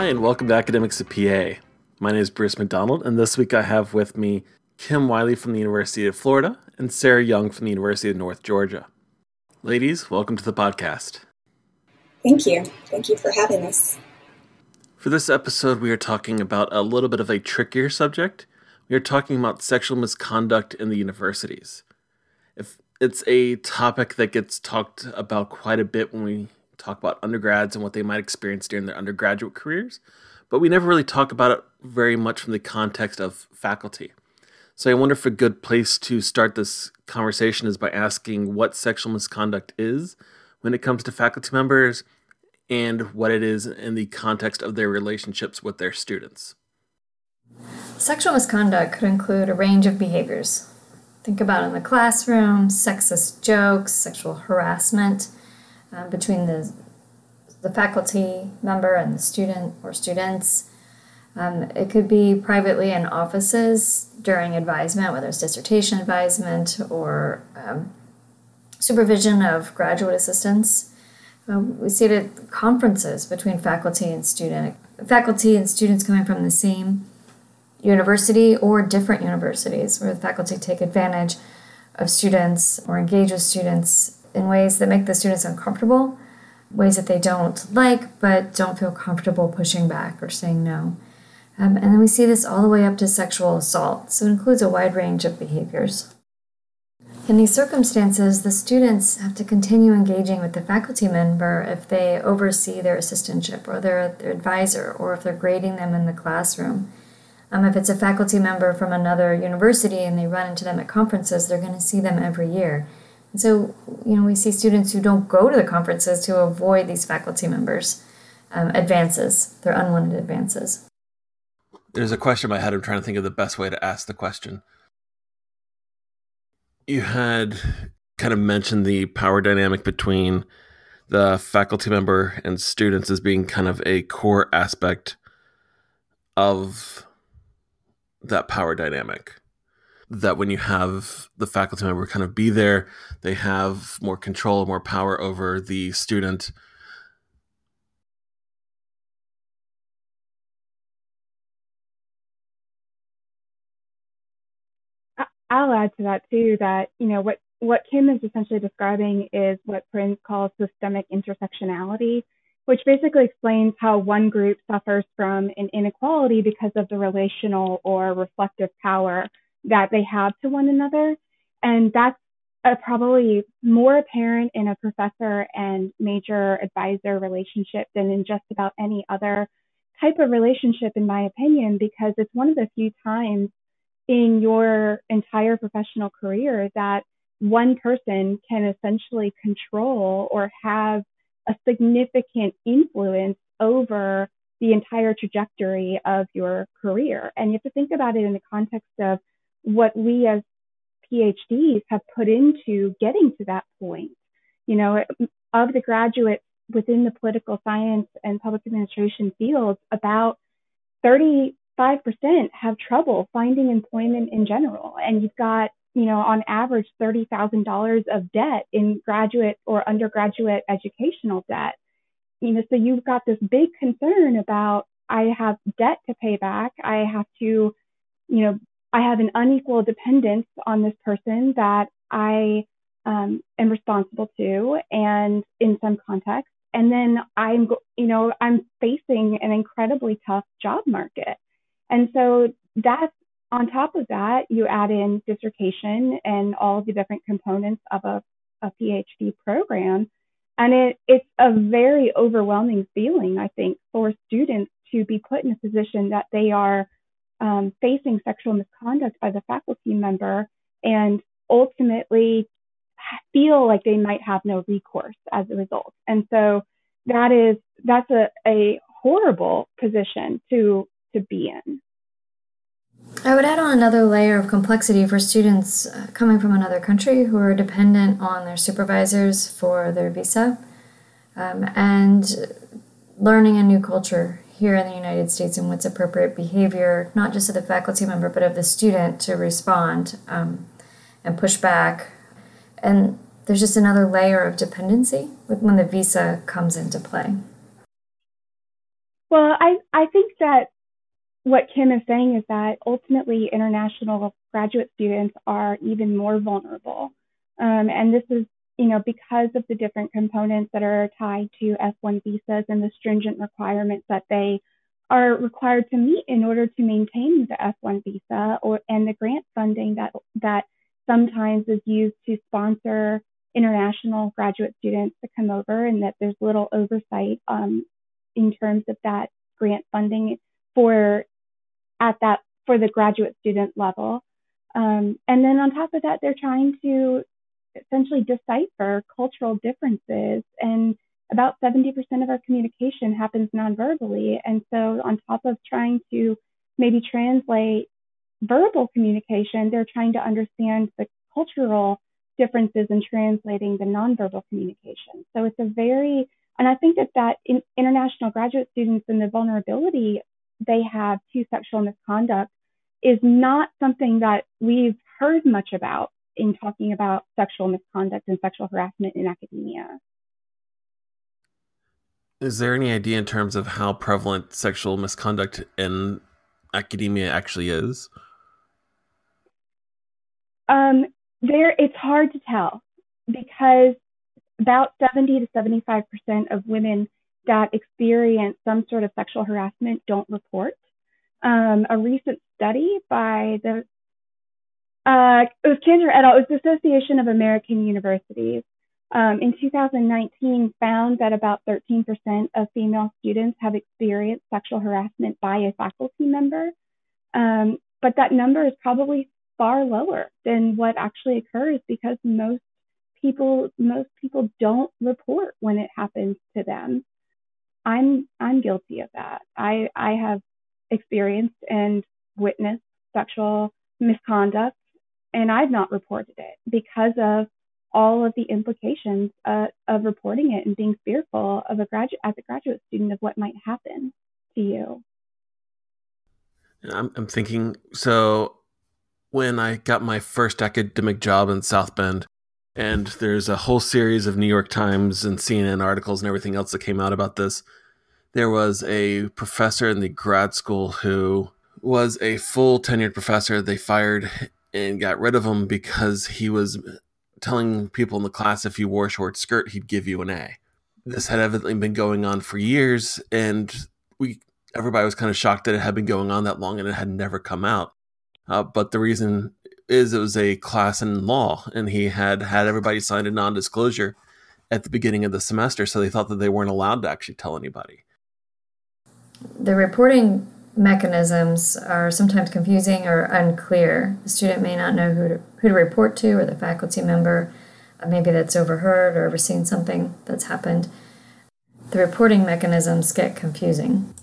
Hi, and welcome to Academics at PA. My name is Bruce McDonald, and this week I have with me Kim Wiley from the University of Florida and Sarah Young from the University of North Georgia. Ladies, welcome to the podcast. Thank you. Thank you for having us. For this episode, we are talking about a little bit of a trickier subject. We are talking about sexual misconduct in the universities. If it's a topic that gets talked about quite a bit when we talk about undergrads and what they might experience during their undergraduate careers, but we never really talk about it very much from the context of faculty. So I wonder if a good place to start this conversation is by asking what sexual misconduct is when it comes to faculty members and what it is in the context of their relationships with their students. Sexual misconduct could include a range of behaviors. Think about in the classroom, sexist jokes, sexual harassment, um, between the, the faculty member and the student or students. Um, it could be privately in offices during advisement, whether it's dissertation advisement or um, supervision of graduate assistants. Um, we see it at conferences between faculty and student. Faculty and students coming from the same university or different universities, where the faculty take advantage of students or engage with students in ways that make the students uncomfortable, ways that they don't like but don't feel comfortable pushing back or saying no. Um, and then we see this all the way up to sexual assault, so it includes a wide range of behaviors. In these circumstances, the students have to continue engaging with the faculty member if they oversee their assistantship or their, their advisor or if they're grading them in the classroom. Um, if it's a faculty member from another university and they run into them at conferences, they're going to see them every year. And so, you know, we see students who don't go to the conferences to avoid these faculty members' um, advances, their unwanted advances. There's a question in my head. I'm trying to think of the best way to ask the question. You had kind of mentioned the power dynamic between the faculty member and students as being kind of a core aspect of that power dynamic that when you have the faculty member kind of be there, they have more control, more power over the student. I'll add to that too that you know what what Kim is essentially describing is what Prince calls systemic intersectionality, which basically explains how one group suffers from an inequality because of the relational or reflective power that they have to one another. And that's probably more apparent in a professor and major advisor relationship than in just about any other type of relationship, in my opinion, because it's one of the few times in your entire professional career that one person can essentially control or have a significant influence over the entire trajectory of your career. And you have to think about it in the context of what we as PhDs have put into getting to that point. You know, of the graduates within the political science and public administration fields, about 35% have trouble finding employment in general. And you've got, you know, on average $30,000 of debt in graduate or undergraduate educational debt. You know, so you've got this big concern about I have debt to pay back. I have to, you know, I have an unequal dependence on this person that I um, am responsible to, and in some contexts, and then I'm, you know, I'm facing an incredibly tough job market, and so that's on top of that, you add in dissertation and all the different components of a, a PhD program, and it, it's a very overwhelming feeling, I think, for students to be put in a position that they are um, facing sexual misconduct by the faculty member and ultimately feel like they might have no recourse as a result. And so that is that's a, a horrible position to to be in. I would add on another layer of complexity for students uh, coming from another country who are dependent on their supervisors for their visa um, and learning a new culture here in the United States and what's appropriate behavior, not just of the faculty member, but of the student to respond um, and push back. And there's just another layer of dependency when the visa comes into play. Well, I, I think that what Kim is saying is that ultimately international graduate students are even more vulnerable. Um, and this is, you know, because of the different components that are tied to F1 visas and the stringent requirements that they are required to meet in order to maintain the F1 visa or and the grant funding that that sometimes is used to sponsor international graduate students to come over and that there's little oversight um, in terms of that grant funding for at that for the graduate student level. Um, and then on top of that, they're trying to essentially decipher cultural differences and about 70% of our communication happens nonverbally. And so on top of trying to maybe translate verbal communication, they're trying to understand the cultural differences in translating the nonverbal communication. So it's a very, and I think that that in, international graduate students and the vulnerability they have to sexual misconduct is not something that we've heard much about in talking about sexual misconduct and sexual harassment in academia. Is there any idea in terms of how prevalent sexual misconduct in academia actually is? Um, there, it's hard to tell because about 70 to 75 percent of women that experience some sort of sexual harassment don't report. Um, a recent study by the uh, it was Cantor et al. It was the Association of American Universities. Um, in 2019, found that about 13% of female students have experienced sexual harassment by a faculty member, um, but that number is probably far lower than what actually occurs because most people most people don't report when it happens to them. I'm I'm guilty of that. I I have experienced and witnessed sexual misconduct and I've not reported it because of all of the implications uh, of reporting it and being fearful of a graduate as a graduate student of what might happen to you. I'm, I'm thinking so when I got my first academic job in South Bend, and there's a whole series of New York Times and CNN articles and everything else that came out about this. There was a professor in the grad school who was a full tenured professor. They fired and got rid of him because he was telling people in the class if you wore a short skirt, he'd give you an A. This had evidently been going on for years, and we everybody was kind of shocked that it had been going on that long and it had never come out. Uh, but the reason is it was a class in law, and he had had everybody sign a non-disclosure at the beginning of the semester, so they thought that they weren't allowed to actually tell anybody. The reporting mechanisms are sometimes confusing or unclear. The student may not know who to, who to report to or the faculty member, uh, maybe that's overheard or overseen something that's happened. The reporting mechanisms get confusing.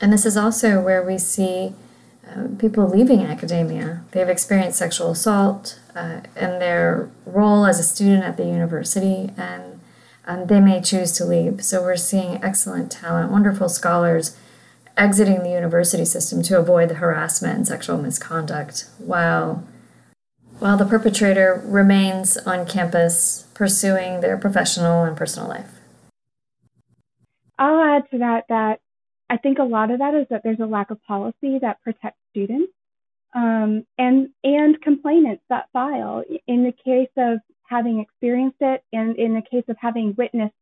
And this is also where we see uh, people leaving academia. They've experienced sexual assault uh, in their role as a student at the university, and um, they may choose to leave. So we're seeing excellent talent, wonderful scholars exiting the university system to avoid the harassment and sexual misconduct while while the perpetrator remains on campus pursuing their professional and personal life. I'll add to that that I think a lot of that is that there's a lack of policy that protects students um, and and complainants that file. In the case of having experienced it, and in the case of having witnessed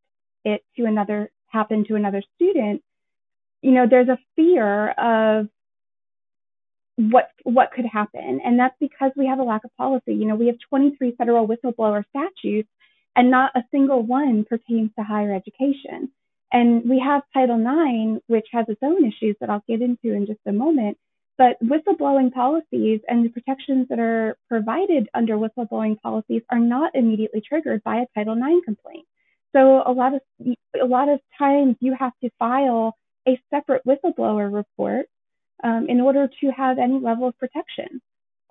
it to another happen to another student, you know, there's a fear of what what could happen, and that's because we have a lack of policy. You know, we have 23 federal whistleblower statutes, and not a single one pertains to higher education. And we have Title IX, which has its own issues that I'll get into in just a moment. But whistleblowing policies and the protections that are provided under whistleblowing policies are not immediately triggered by a Title IX complaint. So a lot of a lot of times you have to file a separate whistleblower report um, in order to have any level of protection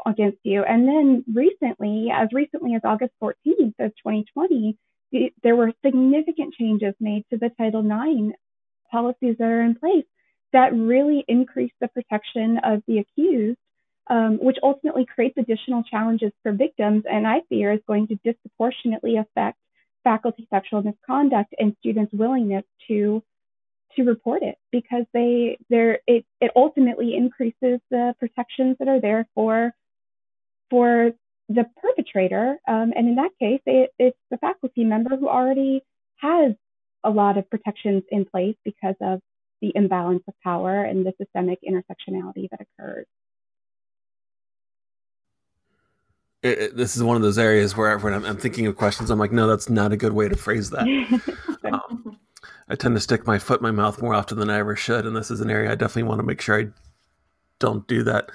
against you. And then recently, as recently as August 14th of 2020, the, there were significant changes made to the Title IX policies that are in place that really increase the protection of the accused, um, which ultimately creates additional challenges for victims, and I fear is going to disproportionately affect faculty sexual misconduct and students' willingness to to report it because they there it, it ultimately increases the protections that are there for for the perpetrator um, and in that case it, it's the faculty member who already has a lot of protections in place because of the imbalance of power and the systemic intersectionality that occurs it, it, this is one of those areas where when I'm, I'm, thinking of questions, I'm like, no, that's not a good way to phrase that. I tend to stick my foot in my mouth more often than I ever should, and this is an area I definitely want to make sure I don't do that.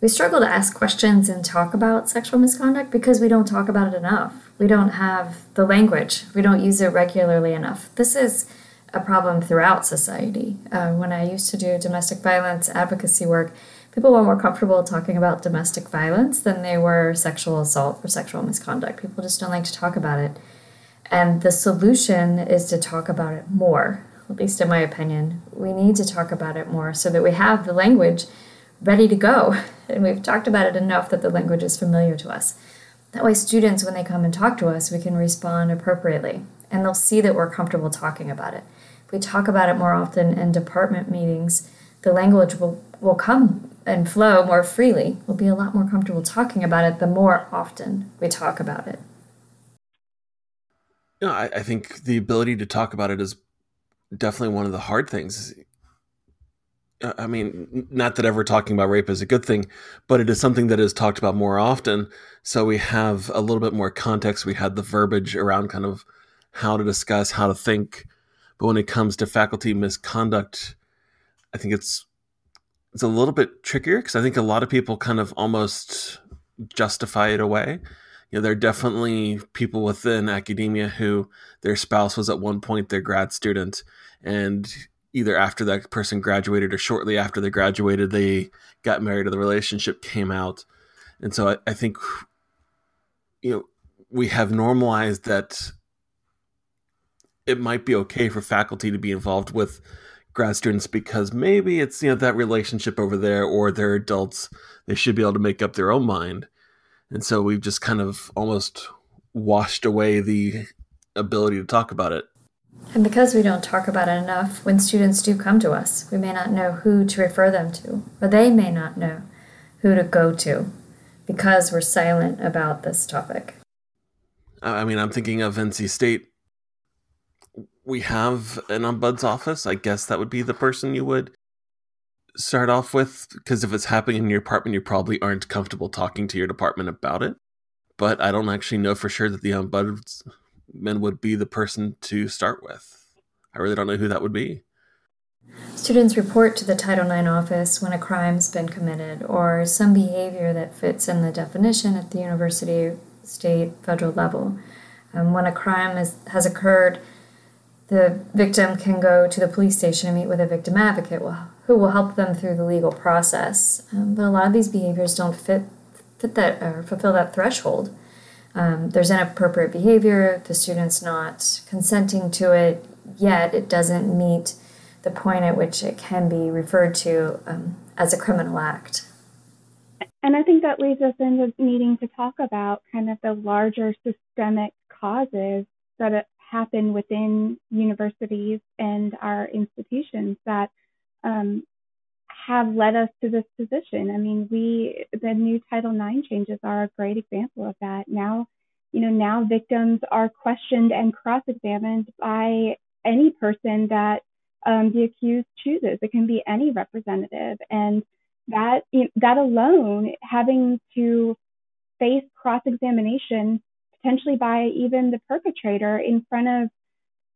We struggle to ask questions and talk about sexual misconduct because we don't talk about it enough. We don't have the language. We don't use it regularly enough. This is a problem throughout society. Uh, when I used to do domestic violence advocacy work, people were more comfortable talking about domestic violence than they were sexual assault or sexual misconduct. People just don't like to talk about it. And the solution is to talk about it more, at least in my opinion. We need to talk about it more so that we have the language ready to go. And we've talked about it enough that the language is familiar to us. That way, students, when they come and talk to us, we can respond appropriately and they'll see that we're comfortable talking about it. If we talk about it more often in department meetings, the language will, will come and flow more freely. We'll be a lot more comfortable talking about it the more often we talk about it. Yeah, I, I think the ability to talk about it is definitely one of the hard things. Uh, I mean, not that ever talking about rape is a good thing, but it is something that is talked about more often. So we have a little bit more context. We had the verbiage around kind of how to discuss, how to think. But when it comes to faculty misconduct, I think it's it's a little bit trickier because I think a lot of people kind of almost justify it away. Know, there are definitely people within academia who their spouse was at one point their grad student, and either after that person graduated or shortly after they graduated, they got married or the relationship came out. And so I, I think, you know, we have normalized that it might be okay for faculty to be involved with grad students because maybe it's you know that relationship over there or they're adults they should be able to make up their own mind and so we've just kind of almost washed away the ability to talk about it. And because we don't talk about it enough when students do come to us we may not know who to refer them to or they may not know who to go to because we're silent about this topic. I mean i'm thinking of nc state. We have an ombuds office. I guess that would be the person you would start off with because if it's happening in your apartment, you probably aren't comfortable talking to your department about it. But I don't actually know for sure that the ombudsman would be the person to start with. I really don't know who that would be. Students report to the Title IX office when a crime's been committed or some behavior that fits in the definition at the university, state, federal level. Um, when a crime is, has occurred, the victim can go to the police station and meet with a victim advocate who will help them through the legal process. Um, but a lot of these behaviors don't fit fit that or fulfill that threshold. Um, there's inappropriate behavior. The student's not consenting to it yet. It doesn't meet the point at which it can be referred to um, as a criminal act. And I think that leads us into needing to talk about kind of the larger systemic causes that happen within universities and our institutions that um, have led us to this position. I mean, we the new Title IX changes are a great example of that. Now, you know, now victims are questioned and cross-examined by any person that um, the accused chooses. It can be any representative, and that that alone, having to face cross-examination potentially by even the perpetrator in front of,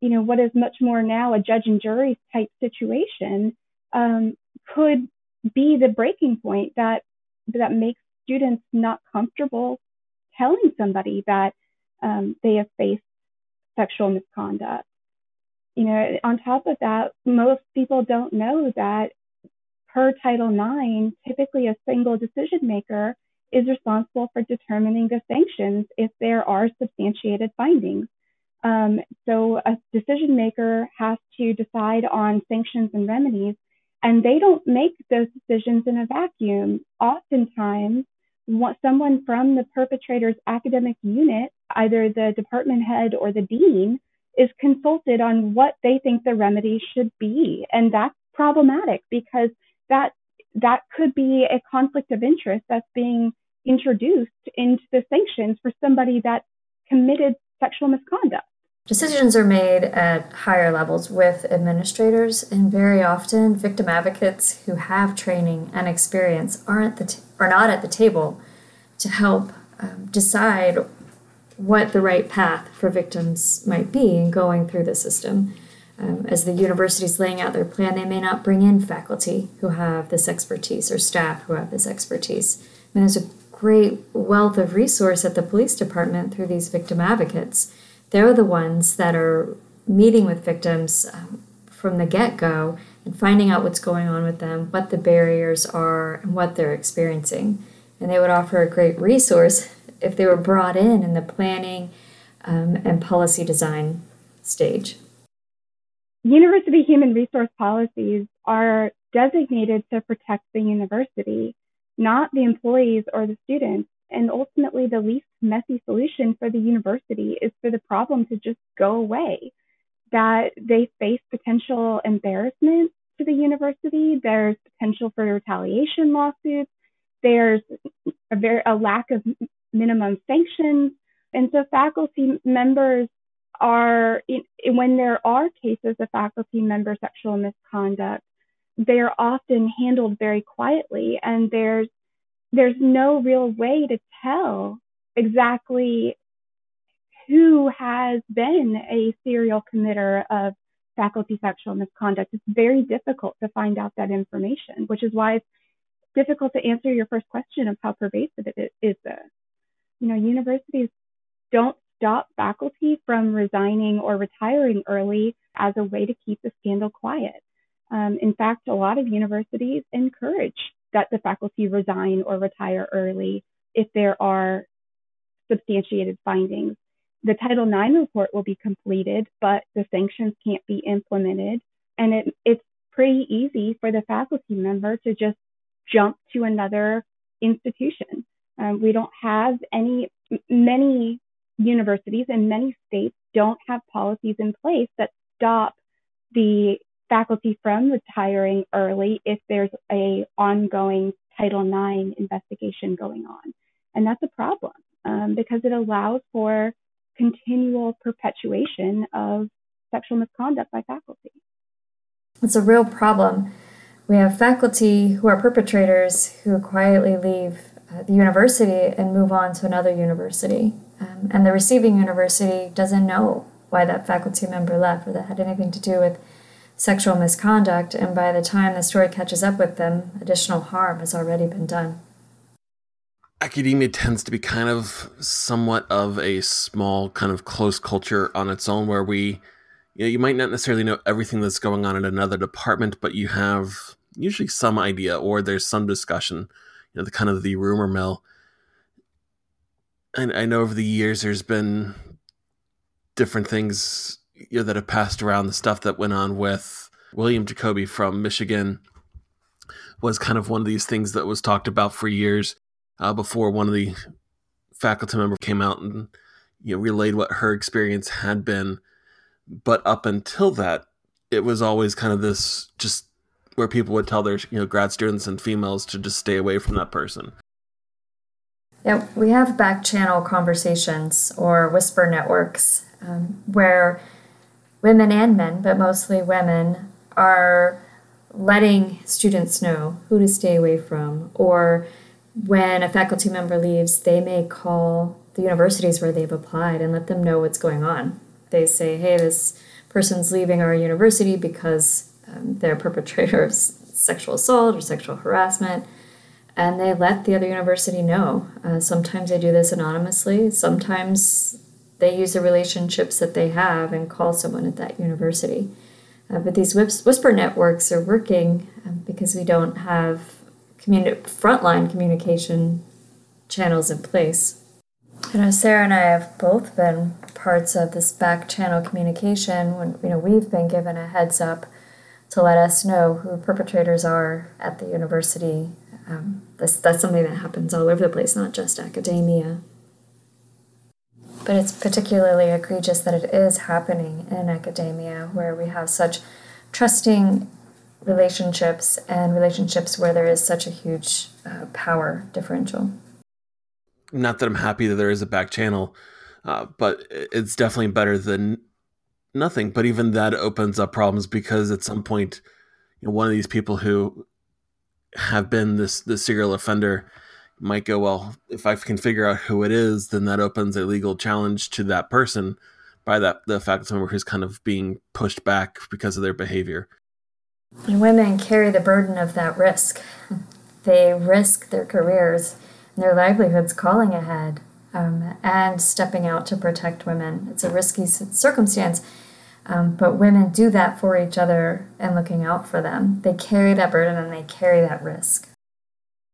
you know, what is much more now a judge and jury type situation, um, could be the breaking point that that makes students not comfortable telling somebody that um, they have faced sexual misconduct. You know, on top of that, most people don't know that per Title IX, typically a single decision maker is responsible for determining the sanctions if there are substantiated findings. Um, so a decision maker has to decide on sanctions and remedies, and they don't make those decisions in a vacuum. Oftentimes, someone from the perpetrator's academic unit, either the department head or the dean, is consulted on what they think the remedy should be. And that's problematic because that that could be a conflict of interest that's being introduced into the sanctions for somebody that committed sexual misconduct. Decisions are made at higher levels with administrators, and very often victim advocates who have training and experience aren't the t- are not at the table to help um, decide what the right path for victims might be in going through the system. Um, as the university's laying out their plan, they may not bring in faculty who have this expertise or staff who have this expertise. I mean, there's a great wealth of resource at the police department through these victim advocates. They're the ones that are meeting with victims um, from the get go and finding out what's going on with them, what the barriers are, and what they're experiencing. And they would offer a great resource if they were brought in in the planning um, and policy design stage. University human resource policies are designated to protect the university, not the employees or the students. And ultimately, the least messy solution for the university is for the problem to just go away. That they face potential embarrassment to the university, there's potential for retaliation lawsuits, there's a, very, a lack of minimum sanctions. And so faculty members are, when there are cases of faculty member sexual misconduct, they're often handled very quietly and there's, there's no real way to tell exactly who has been a serial committer of faculty sexual misconduct. It's very difficult to find out that information, which is why it's difficult to answer your first question of how pervasive it is you know, universities don't stop faculty from resigning or retiring early as a way to keep the scandal quiet. Um, in fact, a lot of universities encourage that the faculty resign or retire early if there are substantiated findings. The Title IX report will be completed, but the sanctions can't be implemented. And it, it's pretty easy for the faculty member to just jump to another institution. Um, we don't have any, many universities and many states don't have policies in place that stop the faculty from retiring early if there's a ongoing Title IX investigation going on. And that's a problem um, because it allows for continual perpetuation of sexual misconduct by faculty. It's a real problem. We have faculty who are perpetrators who quietly leave uh, the university and move on to another university. Um, and the receiving university doesn't know why that faculty member left or that had anything to do with sexual misconduct. And by the time the story catches up with them, additional harm has already been done. Academia tends to be kind of somewhat of a small, kind of close culture on its own, where we, you know, you might not necessarily know everything that's going on in another department, but you have usually some idea or there's some discussion you know, the kind of the rumor mill. And I know over the years there's been different things you know, that have passed around. The stuff that went on with William Jacoby from Michigan was kind of one of these things that was talked about for years uh, before one of the faculty members came out and you know relayed what her experience had been. But up until that, it was always kind of this just where people would tell their you know grad students and females to just stay away from that person. Yeah, we have back channel conversations or whisper networks um, where women and men, but mostly women, are letting students know who to stay away from. Or when a faculty member leaves, they may call the universities where they've applied and let them know what's going on. They say, hey, this person's leaving our university because um, they're a perpetrator of sexual assault or sexual harassment, and they let the other university know. Uh, sometimes they do this anonymously, sometimes they use the relationships that they have and call someone at that university. Uh, but these whisper networks are working um, because we don't have communi- frontline communication channels in place. You know, Sarah and I have both been parts of this back channel communication when you know we've been given a heads up to let us know who perpetrators are at the university. Um, that's something that happens all over the place, not just academia. But it's particularly egregious that it is happening in academia where we have such trusting relationships and relationships where there is such a huge uh, power differential. Not that I'm happy that there is a back channel, uh, but it's definitely better than nothing. But even that opens up problems because at some point, you know, one of these people who have been this this serial offender might go, well, if I can figure out who it is, then that opens a legal challenge to that person by that the faculty member who's kind of being pushed back because of their behavior. And women carry the burden of that risk. They risk their careers and their livelihoods calling ahead um, and stepping out to protect women. It's a risky circumstance, um, but women do that for each other and looking out for them. They carry that burden and they carry that risk.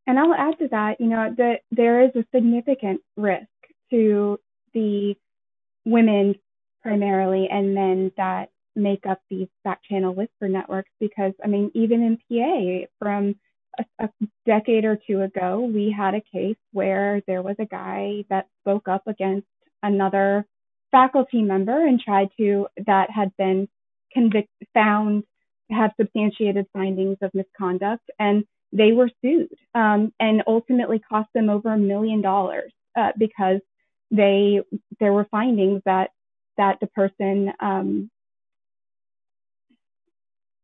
And I'll add to that, you know, that there is a significant risk to the women primarily and men that make up these back channel whisper networks because, I mean, even in PA from a, a decade or two ago, we had a case where there was a guy that spoke up against another faculty member and tried to, that had been convicted, found have substantiated findings of misconduct. And they were sued um, and ultimately cost them over a million dollars uh, because they there were findings that that the person um,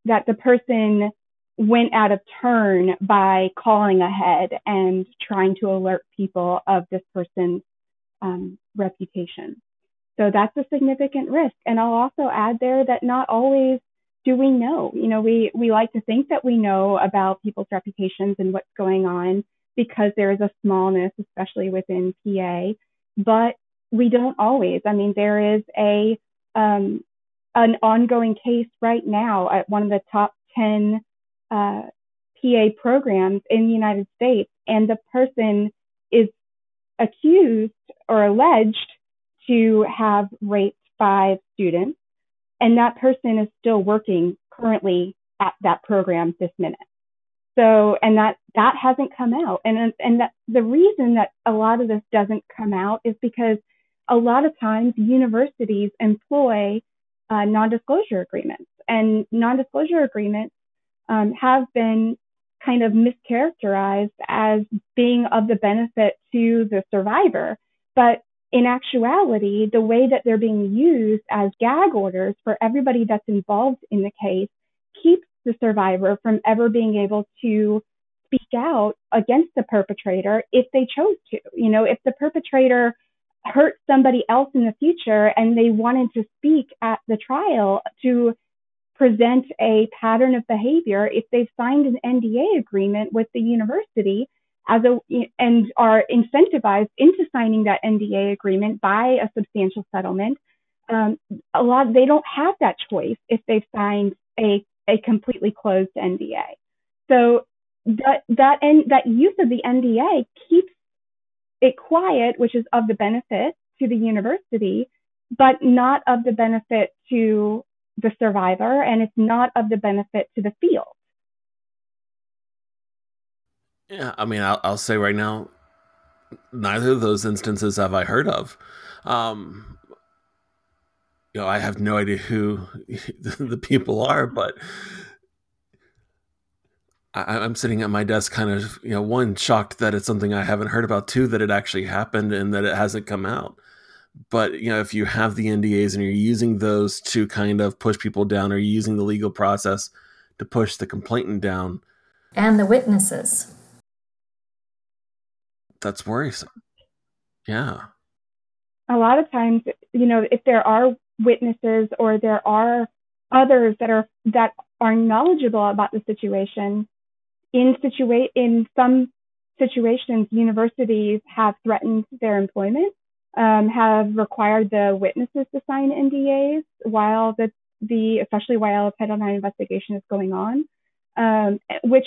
that the person went out of turn by calling ahead and trying to alert people of this person's um, reputation. So that's a significant risk. And I'll also add there that not always do we know? You know, we, we like to think that we know about people's reputations and what's going on because there is a smallness, especially within PA, but we don't always. I mean, there is a, um, an ongoing case right now at one of the top 10 uh, PA programs in the United States, and the person is accused or alleged to have raped five students and that person is still working currently at that program this minute. So, and that, that hasn't come out. And, and that the reason that a lot of this doesn't come out is because a lot of times universities employ uh, non-disclosure agreements and non-disclosure agreements um, have been kind of mischaracterized as being of the benefit to the survivor. But in actuality, the way that they're being used as gag orders for everybody that's involved in the case keeps the survivor from ever being able to speak out against the perpetrator if they chose to. You know, if the perpetrator hurt somebody else in the future and they wanted to speak at the trial to present a pattern of behavior, if they've signed an NDA agreement with the university, as a and are incentivized into signing that NDA agreement by a substantial settlement. Um, a lot they don't have that choice if they've signed a a completely closed NDA. So that that and that use of the NDA keeps it quiet, which is of the benefit to the university, but not of the benefit to the survivor, and it's not of the benefit to the field. Yeah, I mean, I'll, I'll say right now, neither of those instances have I heard of. Um, you know, I have no idea who the people are, but I, am sitting at my desk, kind of, you know, one shocked that it's something I haven't heard about, two that it actually happened and that it hasn't come out. But you know, if you have the NDAs and you're using those to kind of push people down, or you're using the legal process to push the complainant down, and the witnesses that's worrisome. Yeah. A lot of times, you know, if there are witnesses or there are others that are that are knowledgeable about the situation, in situa- in some situations, universities have threatened their employment, um, have required the witnesses to sign NDAs while the the especially while a Title IX investigation is going on, um, which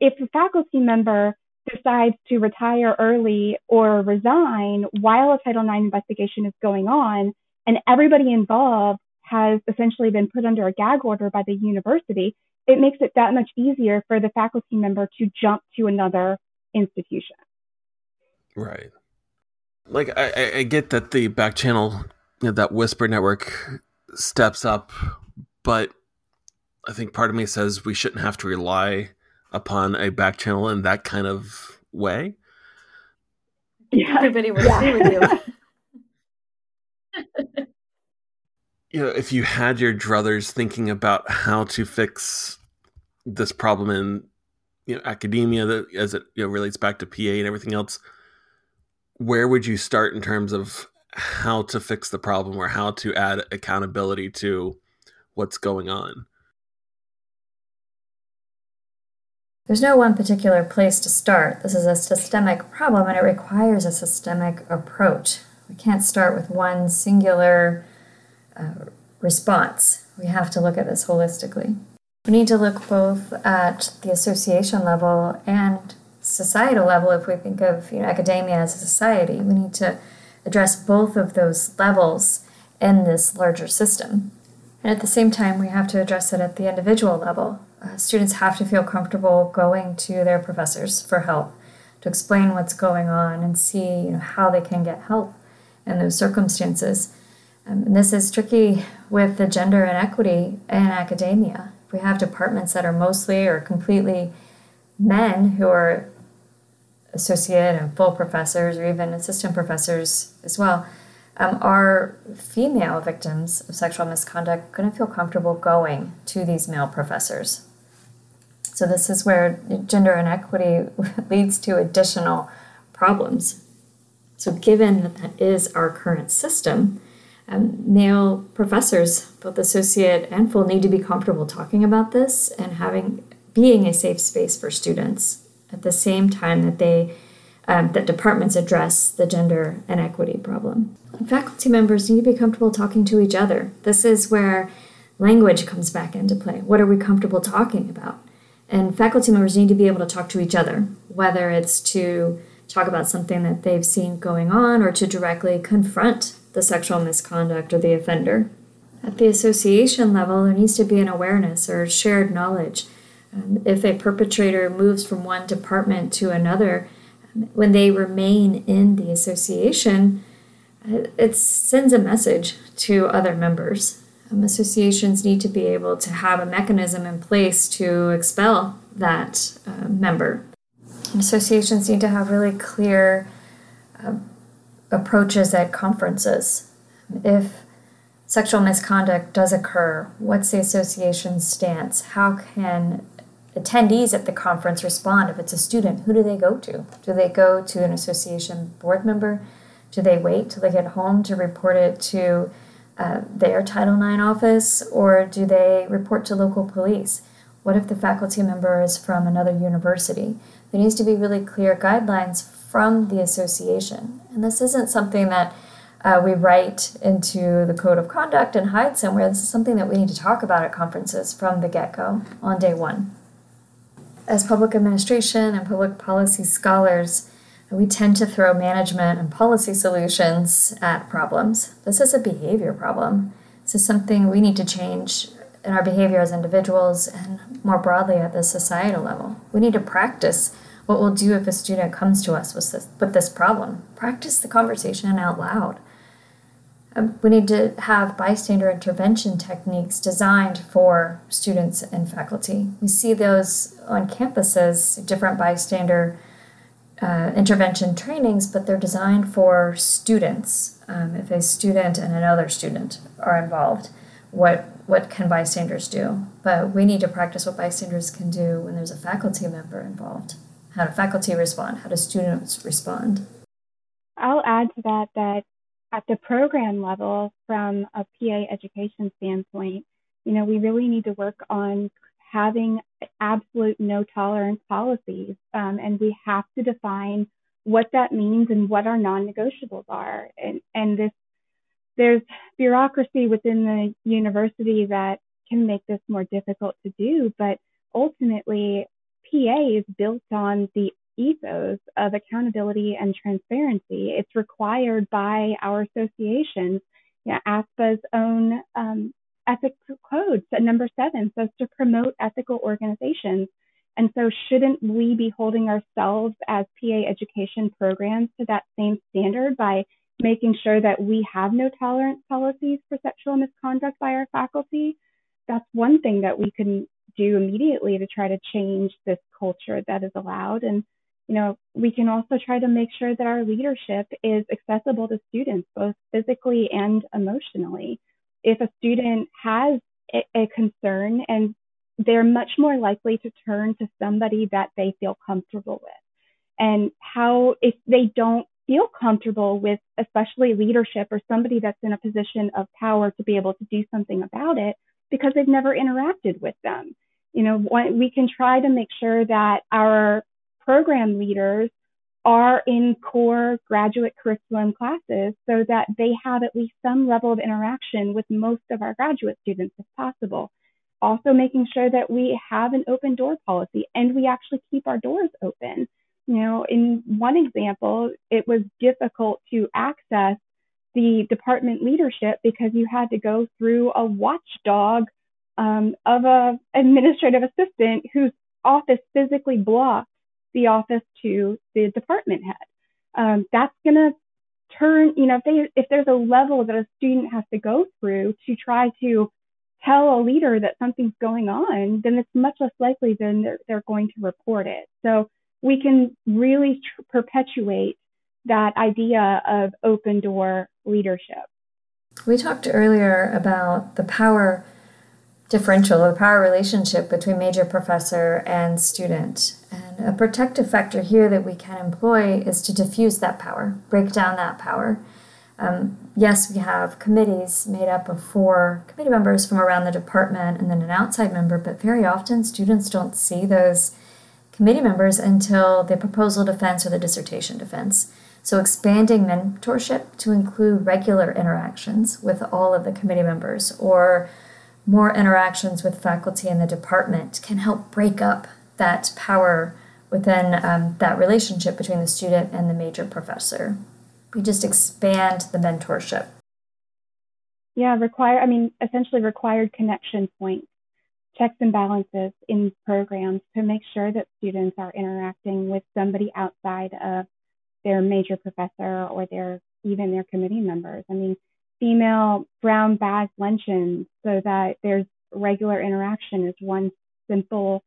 if a faculty member decides to retire early or resign while a Title IX investigation is going on, and everybody involved has essentially been put under a gag order by the university, it makes it that much easier for the faculty member to jump to another institution. Right. Like I, I get that the back channel, you know, that Whisper network steps up, but I think part of me says we shouldn't have to rely upon a back channel in that kind of way. Yeah. Everybody would agree with you. you know, if you had your druthers thinking about how to fix this problem in you know academia that as it you know relates back to PA and everything else, where would you start in terms of how to fix the problem or how to add accountability to what's going on? There's no one particular place to start. This is a systemic problem and it requires a systemic approach. We can't start with one singular uh, response. We have to look at this holistically. We need to look both at the association level and societal level. If we think of you know, academia as a society, we need to address both of those levels in this larger system. And at the same time, we have to address it at the individual level uh, students have to feel comfortable going to their professors for help to explain what's going on and see you know, how they can get help in those circumstances. Um, and this is tricky with the gender inequity in academia. If we have departments that are mostly or completely men who are associate and full professors or even assistant professors as well, um, are female victims of sexual misconduct going to feel comfortable going to these male professors? So this is where gender inequity leads to additional problems. So given that that is our current system, um, male professors, both associate and full, need to be comfortable talking about this and having being a safe space for students at the same time that they um, that departments address the gender inequity problem. Faculty members need to be comfortable talking to each other. This is where language comes back into play. What are we comfortable talking about? And faculty members need to be able to talk to each other, whether it's to talk about something that they've seen going on or to directly confront the sexual misconduct or the offender. At the association level, there needs to be an awareness or shared knowledge. Um, if a perpetrator moves from one department to another, um, when they remain in the association, uh, it sends a message to other members um, associations need to be able to have a mechanism in place to expel that uh, member. And associations need to have really clear uh, approaches at conferences. If sexual misconduct does occur, what's the association's stance? How can attendees at the conference respond if it's a student? Who do they go to? Do they go to an association board member? Do they wait till they get home to report it to uh, their Title IX office, or do they report to local police? What if the faculty member is from another university? There needs to be really clear guidelines from the association. And this isn't something that uh, we write into the code of conduct and hide somewhere. This is something that we need to talk about at conferences from the get go on day one. As public administration and public policy scholars, we tend to throw management and policy solutions at problems. This is a behavior problem. This is something we need to change in our behavior as individuals and more broadly at the societal level. We need to practice what we'll do if a student comes to us with this, with this problem. Practice the conversation out loud. Um, we need to have bystander intervention techniques designed for students and faculty. We see those on campuses, different bystander uh, intervention trainings, but they're designed for students. Um, if a student and another student are involved, what what can bystanders do? But we need to practice what bystanders can do when there's a faculty member involved. How do faculty respond? How do students respond? I'll add to that that at the program level, from a PA education standpoint, you know, we really need to work on having absolute no tolerance policies. Um, and we have to define what that means and what our non-negotiables are. And, and this, there's bureaucracy within the university that can make this more difficult to do, but ultimately PA is built on the ethos of accountability and transparency. It's required by our associations. Yeah, ASPA's own um, ethics codes at number seven says to promote ethical organizations. And so, shouldn't we be holding ourselves as PA education programs to that same standard by making sure that we have no tolerance policies for sexual misconduct by our faculty? That's one thing that we can do immediately to try to change this culture that is allowed. And, you know, we can also try to make sure that our leadership is accessible to students, both physically and emotionally. If a student has a, a concern and they're much more likely to turn to somebody that they feel comfortable with. And how, if they don't feel comfortable with, especially leadership or somebody that's in a position of power to be able to do something about it because they've never interacted with them. You know, we can try to make sure that our program leaders are in core graduate curriculum classes so that they have at least some level of interaction with most of our graduate students if possible also making sure that we have an open door policy and we actually keep our doors open. You know, in one example, it was difficult to access the department leadership because you had to go through a watchdog um, of an administrative assistant whose office physically blocked the office to the department head. Um, that's going to turn, you know, if, they, if there's a level that a student has to go through to try to tell a leader that something's going on, then it's much less likely than they're, they're going to report it. So we can really tr- perpetuate that idea of open door leadership. We talked earlier about the power differential or power relationship between major professor and student. And a protective factor here that we can employ is to diffuse that power, break down that power. Um, yes, we have committees made up of four committee members from around the department and then an outside member, but very often students don't see those committee members until the proposal defense or the dissertation defense. So, expanding mentorship to include regular interactions with all of the committee members or more interactions with faculty in the department can help break up that power within um, that relationship between the student and the major professor we just expand the mentorship. Yeah, require, I mean, essentially required connection points, checks and balances in programs to make sure that students are interacting with somebody outside of their major professor or their even their committee members. I mean, female brown bag luncheons so that there's regular interaction is one simple,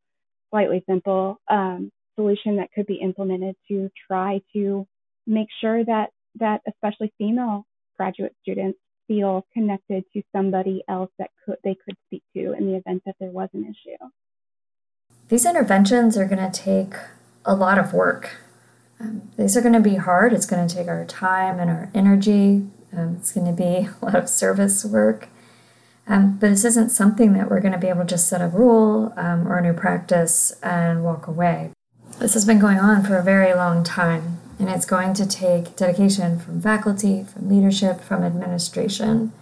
slightly simple um, solution that could be implemented to try to make sure that that especially female graduate students feel connected to somebody else that could they could speak to in the event that there was an issue. These interventions are going to take a lot of work. Um, these are going to be hard. It's going to take our time and our energy. Um, it's going to be a lot of service work. Um, but this isn't something that we're going to be able to just set a rule um, or a new practice and walk away. This has been going on for a very long time. And it's going to take dedication from faculty, from leadership, from administration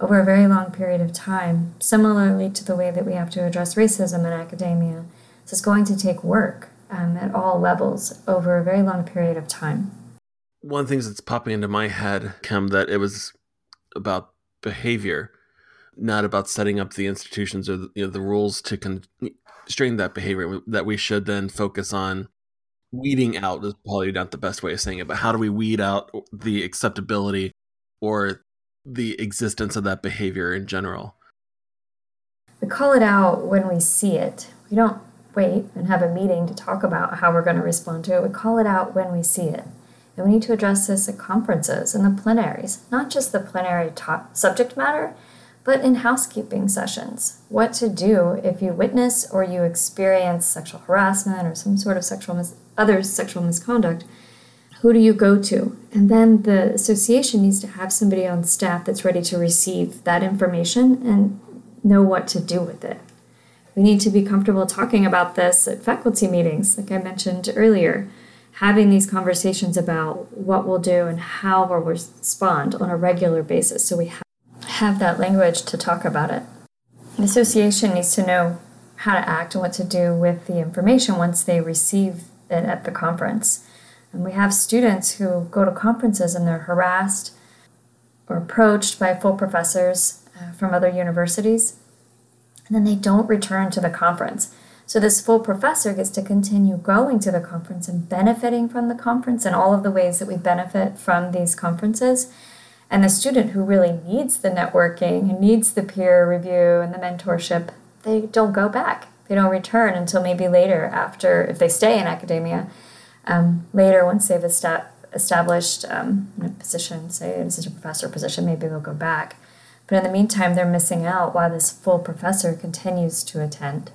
over a very long period of time, similarly to the way that we have to address racism in academia. So it's going to take work um, at all levels over a very long period of time. One of the things that's popping into my head, Kim, that it was about behavior, not about setting up the institutions or the, you know, the rules to constrain that behavior, that we should then focus on weeding out is probably not the best way of saying it, but how do we weed out the acceptability or the existence of that behavior in general? We call it out when we see it. We don't wait and have a meeting to talk about how we're going to respond to it. We call it out when we see it. And we need to address this at conferences and the plenaries, not just the plenary top subject matter, but in housekeeping sessions, what to do if you witness or you experience sexual harassment or some sort of sexual mis- other sexual misconduct, who do you go to? And then the association needs to have somebody on staff that's ready to receive that information and know what to do with it. We need to be comfortable talking about this at faculty meetings, like I mentioned earlier, having these conversations about what we'll do and how we'll respond on a regular basis so we have that language to talk about it. The association needs to know how to act and what to do with the information once they receive it at the conference. And we have students who go to conferences and they're harassed or approached by full professors uh, from other universities, and then they don't return to the conference. So this full professor gets to continue going to the conference and benefiting from the conference and all of the ways that we benefit from these conferences. And the student who really needs the networking and needs the peer review and the mentorship, they don't go back. They don't return until maybe later after, if they stay in academia, um, later once they've esta- established um, a position, say an assistant professor position, maybe they'll go back. But in the meantime, they're missing out while this full professor continues to attend.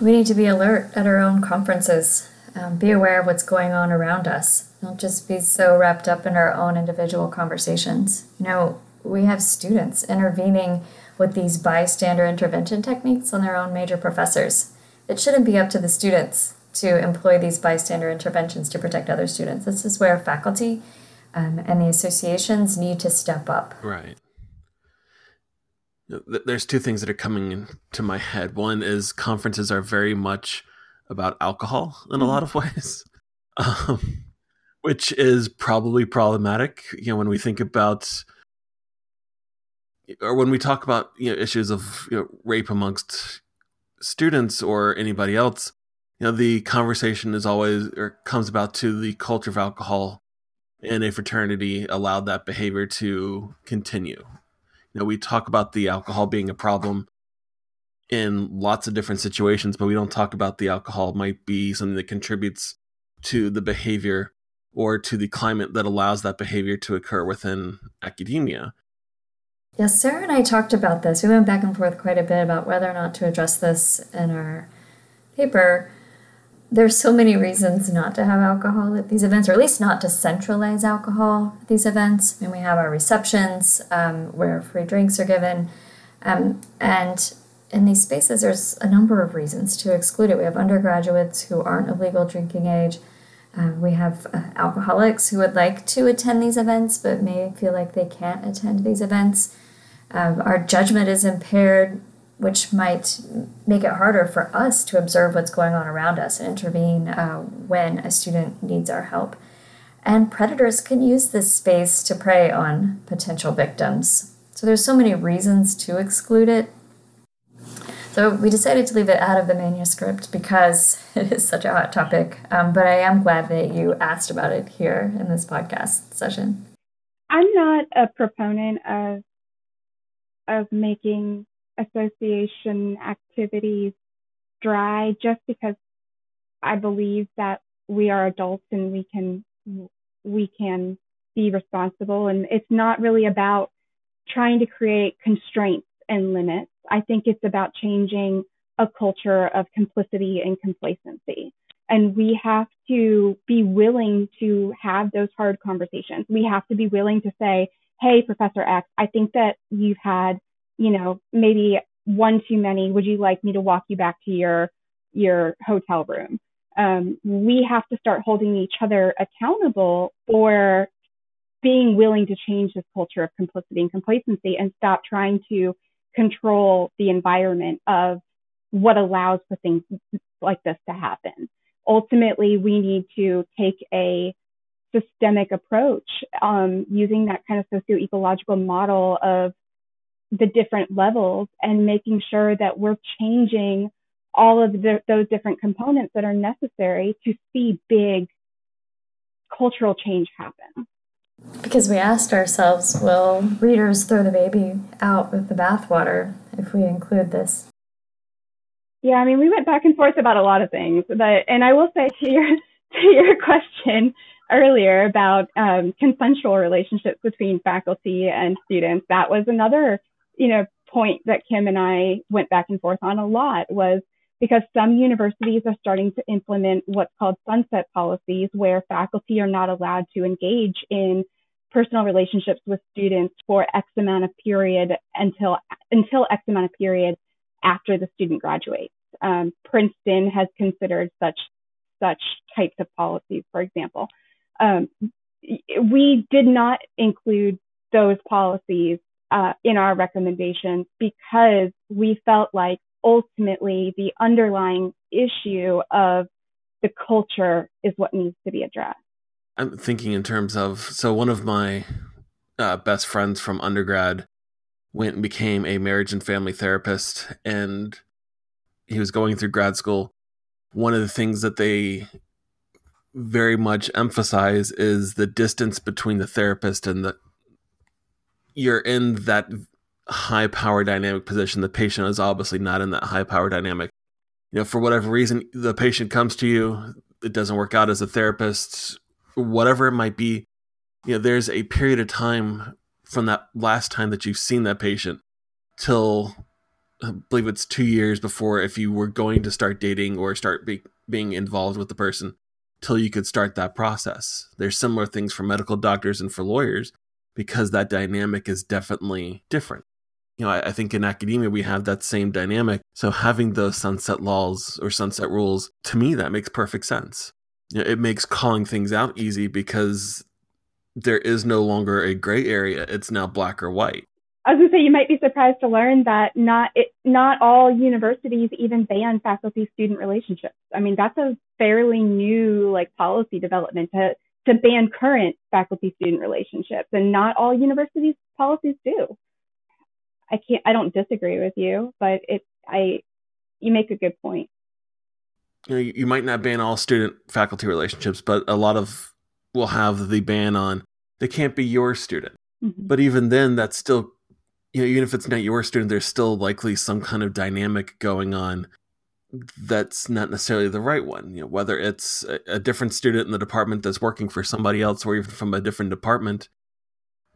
We need to be alert at our own conferences, um, be aware of what's going on around us. Don't just be so wrapped up in our own individual conversations. You know, we have students intervening with these bystander intervention techniques on their own major professors. It shouldn't be up to the students to employ these bystander interventions to protect other students. This is where faculty um, and the associations need to step up. Right there's two things that are coming to my head. One is conferences are very much about alcohol in a lot of ways, um, which is probably problematic. You know, when we think about or when we talk about you know issues of you know, rape amongst students or anybody else, you know, the conversation is always or comes about to the culture of alcohol in a fraternity allowed that behavior to continue know, we talk about the alcohol being a problem in lots of different situations, but we don't talk about the alcohol might be something that contributes to the behavior or to the climate that allows that behavior to occur within academia. Yes, Sarah and I talked about this. We went back and forth quite a bit about whether or not to address this in our paper there's so many reasons not to have alcohol at these events, or at least not to centralize alcohol at these events. I mean, we have our receptions um, where free drinks are given, um, and in these spaces, there's a number of reasons to exclude it. We have undergraduates who aren't of legal drinking age. Uh, we have uh, alcoholics who would like to attend these events but may feel like they can't attend these events. Um, our judgment is impaired which might make it harder for us to observe what's going on around us and intervene uh, when a student needs our help. And predators can use this space to prey on potential victims. So there's so many reasons to exclude it. So we decided to leave it out of the manuscript because it is such a hot topic. Um, but I am glad that you asked about it here in this podcast session. I'm not a proponent of of making association activities dry just because I believe that we are adults and we can we can be responsible and it's not really about trying to create constraints and limits. I think it's about changing a culture of complicity and complacency. And we have to be willing to have those hard conversations. We have to be willing to say, Hey, Professor X, I think that you've had you know, maybe one too many. Would you like me to walk you back to your your hotel room? Um, we have to start holding each other accountable for being willing to change this culture of complicity and complacency and stop trying to control the environment of what allows for things like this to happen. Ultimately, we need to take a systemic approach um, using that kind of socio-ecological model of the different levels and making sure that we're changing all of the, those different components that are necessary to see big cultural change happen. Because we asked ourselves, will readers throw the baby out with the bathwater if we include this? Yeah, I mean, we went back and forth about a lot of things, but and I will say to your to your question, earlier about um, consensual relationships between faculty and students, that was another, you know, point that Kim and I went back and forth on a lot was because some universities are starting to implement what's called sunset policies where faculty are not allowed to engage in personal relationships with students for X amount of period until until X amount of period after the student graduates. Um, Princeton has considered such such types of policies, for example. Um, we did not include those policies uh, in our recommendations because we felt like ultimately the underlying issue of the culture is what needs to be addressed. I'm thinking in terms of so one of my uh, best friends from undergrad went and became a marriage and family therapist and he was going through grad school, one of the things that they very much emphasize is the distance between the therapist and the you're in that high power dynamic position. The patient is obviously not in that high power dynamic. You know, for whatever reason, the patient comes to you, it doesn't work out as a therapist, whatever it might be. You know, there's a period of time from that last time that you've seen that patient till I believe it's two years before if you were going to start dating or start be, being involved with the person till you could start that process. There's similar things for medical doctors and for lawyers because that dynamic is definitely different. You know, I, I think in academia we have that same dynamic. So having those sunset laws or sunset rules, to me, that makes perfect sense. You know, it makes calling things out easy because there is no longer a gray area. It's now black or white. I was going to say you might be surprised to learn that not it, not all universities even ban faculty student relationships. I mean that's a fairly new like policy development to to ban current faculty student relationships, and not all universities policies do. I can't I don't disagree with you, but it I you make a good point. You know, you might not ban all student faculty relationships, but a lot of will have the ban on they can't be your student. Mm-hmm. But even then, that's still you know, even if it's not your student, there's still likely some kind of dynamic going on that's not necessarily the right one. You know, whether it's a, a different student in the department that's working for somebody else, or even from a different department,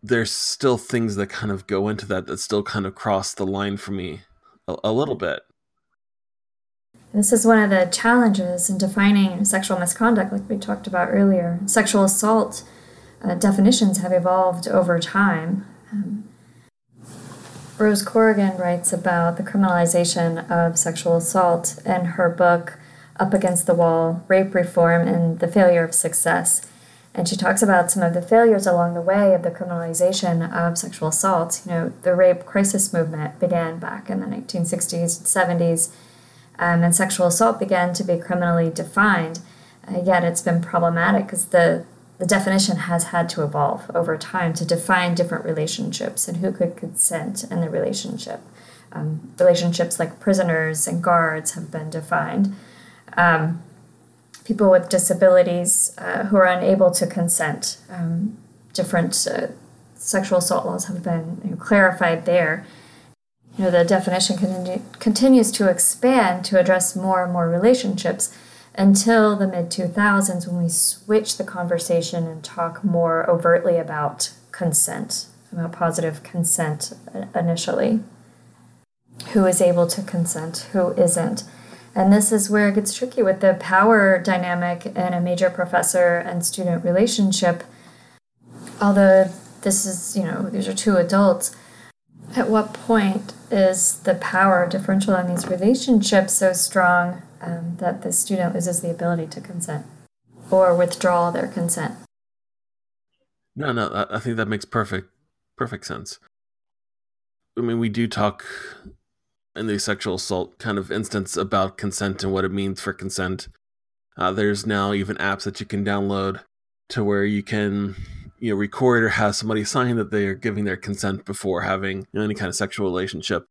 there's still things that kind of go into that that still kind of cross the line for me a, a little bit. This is one of the challenges in defining sexual misconduct, like we talked about earlier. Sexual assault uh, definitions have evolved over time. Um, Rose Corrigan writes about the criminalization of sexual assault in her book Up Against the Wall Rape Reform and the Failure of Success. And she talks about some of the failures along the way of the criminalization of sexual assault. You know, the rape crisis movement began back in the 1960s and 70s, um, and sexual assault began to be criminally defined. Uh, yet it's been problematic because the the definition has had to evolve over time to define different relationships and who could consent in the relationship. Um, relationships like prisoners and guards have been defined. Um, people with disabilities uh, who are unable to consent, um, different uh, sexual assault laws have been you know, clarified there. You know, the definition continu- continues to expand to address more and more relationships until the mid 2000s when we switched the conversation and talk more overtly about consent, about positive consent uh, initially. Who is able to consent, who isn't. And this is where it gets tricky with the power dynamic in a major professor and student relationship. Although this is, you know, these are two adults, at what point is the power differential in these relationships so strong um, that the student loses the ability to consent or withdraw their consent. No, no, I think that makes perfect perfect sense. I mean, we do talk in the sexual assault kind of instance about consent and what it means for consent. Uh, there's now even apps that you can download to where you can you know record or have somebody sign that they are giving their consent before having any kind of sexual relationship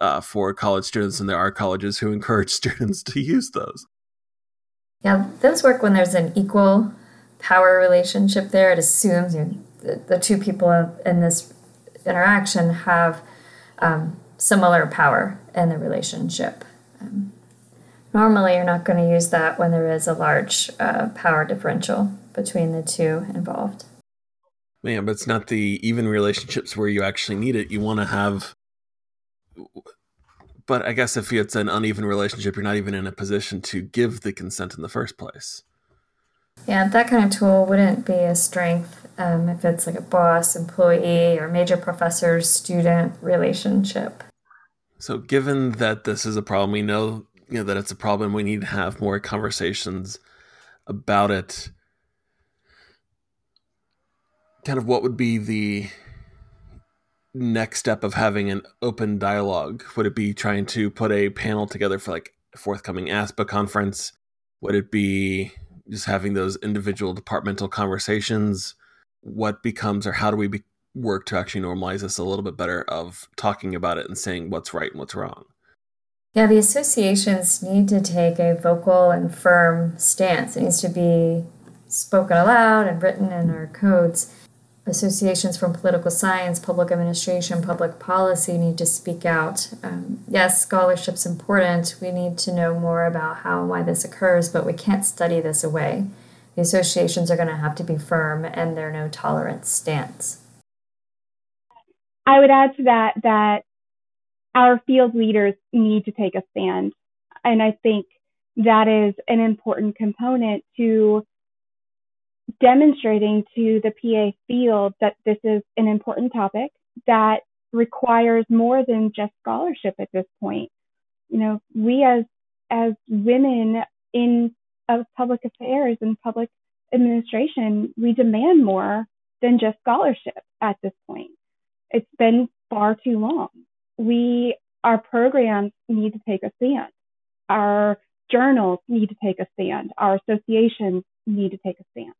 uh, for college students, and there are colleges who encourage students to use those. Yeah, those work when there's an equal power relationship there. It assumes you the, the two people in this interaction have um, similar power in the relationship. Um, normally, you're not going to use that when there is a large uh, power differential between the two involved. Yeah, but it's not the even relationships where you actually need it. You want to have but I guess if it's an uneven relationship, you're not even in a position to give the consent in the first place. Yeah, that kind of tool wouldn't be a strength um, if it's like a boss employee or major professor student relationship. So, given that this is a problem, we know you know that it's a problem. We need to have more conversations about it. Kind of, what would be the next step of having an open dialogue? Would it be trying to put a panel together for like a forthcoming ASPA conference? Would it be just having those individual departmental conversations? What becomes, or how do we be, work to actually normalize this a little bit better of talking about it and saying what's right and what's wrong? Yeah, the associations need to take a vocal and firm stance. It needs to be spoken aloud and written in our codes. Associations from political science, public administration, public policy need to speak out. Um, yes, scholarship's important. We need to know more about how and why this occurs, but we can't study this away. The associations are going to have to be firm and their no tolerance stance. I would add to that that our field leaders need to take a stand. And I think that is an important component to demonstrating to the PA field that this is an important topic that requires more than just scholarship at this point. You know, we as as women in of public affairs and public administration, we demand more than just scholarship at this point. It's been far too long. We our programs need to take a stand. Our journals need to take a stand. Our associations need to take a stand.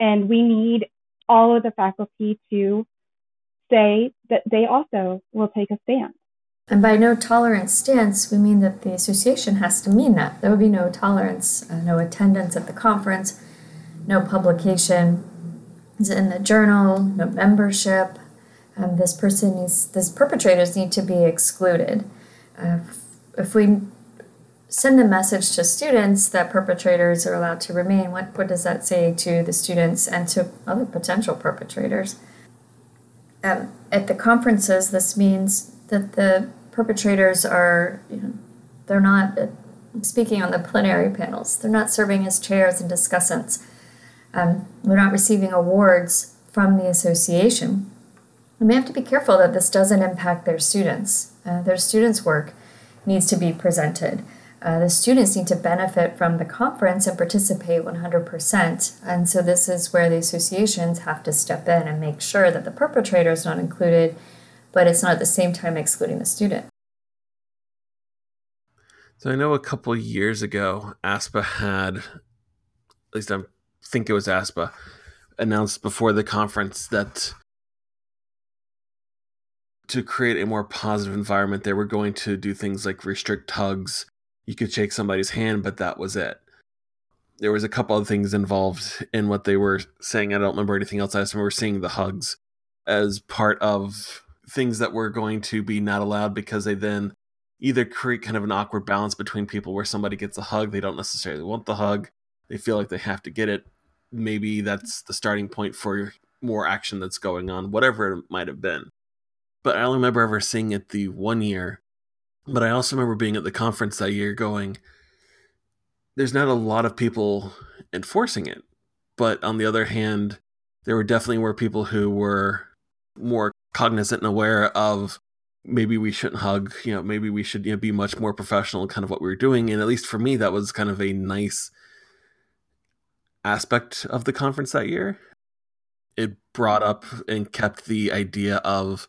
And we need all of the faculty to say that they also will take a stand. And by no tolerance stance, we mean that the association has to mean that. There will be no tolerance, uh, no attendance at the conference, no publication in the journal, no membership. Um, this person needs, this perpetrators need to be excluded. Uh, if we send a message to students that perpetrators are allowed to remain, what, what does that say to the students and to other potential perpetrators? Um, at the conferences, this means that the perpetrators are, you know, they're not uh, speaking on the plenary panels. They're not serving as chairs and discussants. Um, they're not receiving awards from the association. And we have to be careful that this doesn't impact their students. Uh, their students' work needs to be presented. Uh, the students need to benefit from the conference and participate 100%. And so, this is where the associations have to step in and make sure that the perpetrator is not included, but it's not at the same time excluding the student. So, I know a couple years ago, ASPA had, at least I think it was ASPA, announced before the conference that to create a more positive environment, they were going to do things like restrict hugs you could shake somebody's hand, but that was it. There was a couple of things involved in what they were saying. I don't remember anything else. I just remember seeing the hugs as part of things that were going to be not allowed because they then either create kind of an awkward balance between people where somebody gets a hug, they don't necessarily want the hug, they feel like they have to get it. Maybe that's the starting point for more action that's going on, whatever it might have been. But I only remember ever seeing it the one year but I also remember being at the conference that year going, there's not a lot of people enforcing it. But on the other hand, there were definitely were people who were more cognizant and aware of maybe we shouldn't hug, you know, maybe we should you know, be much more professional in kind of what we were doing. And at least for me, that was kind of a nice aspect of the conference that year. It brought up and kept the idea of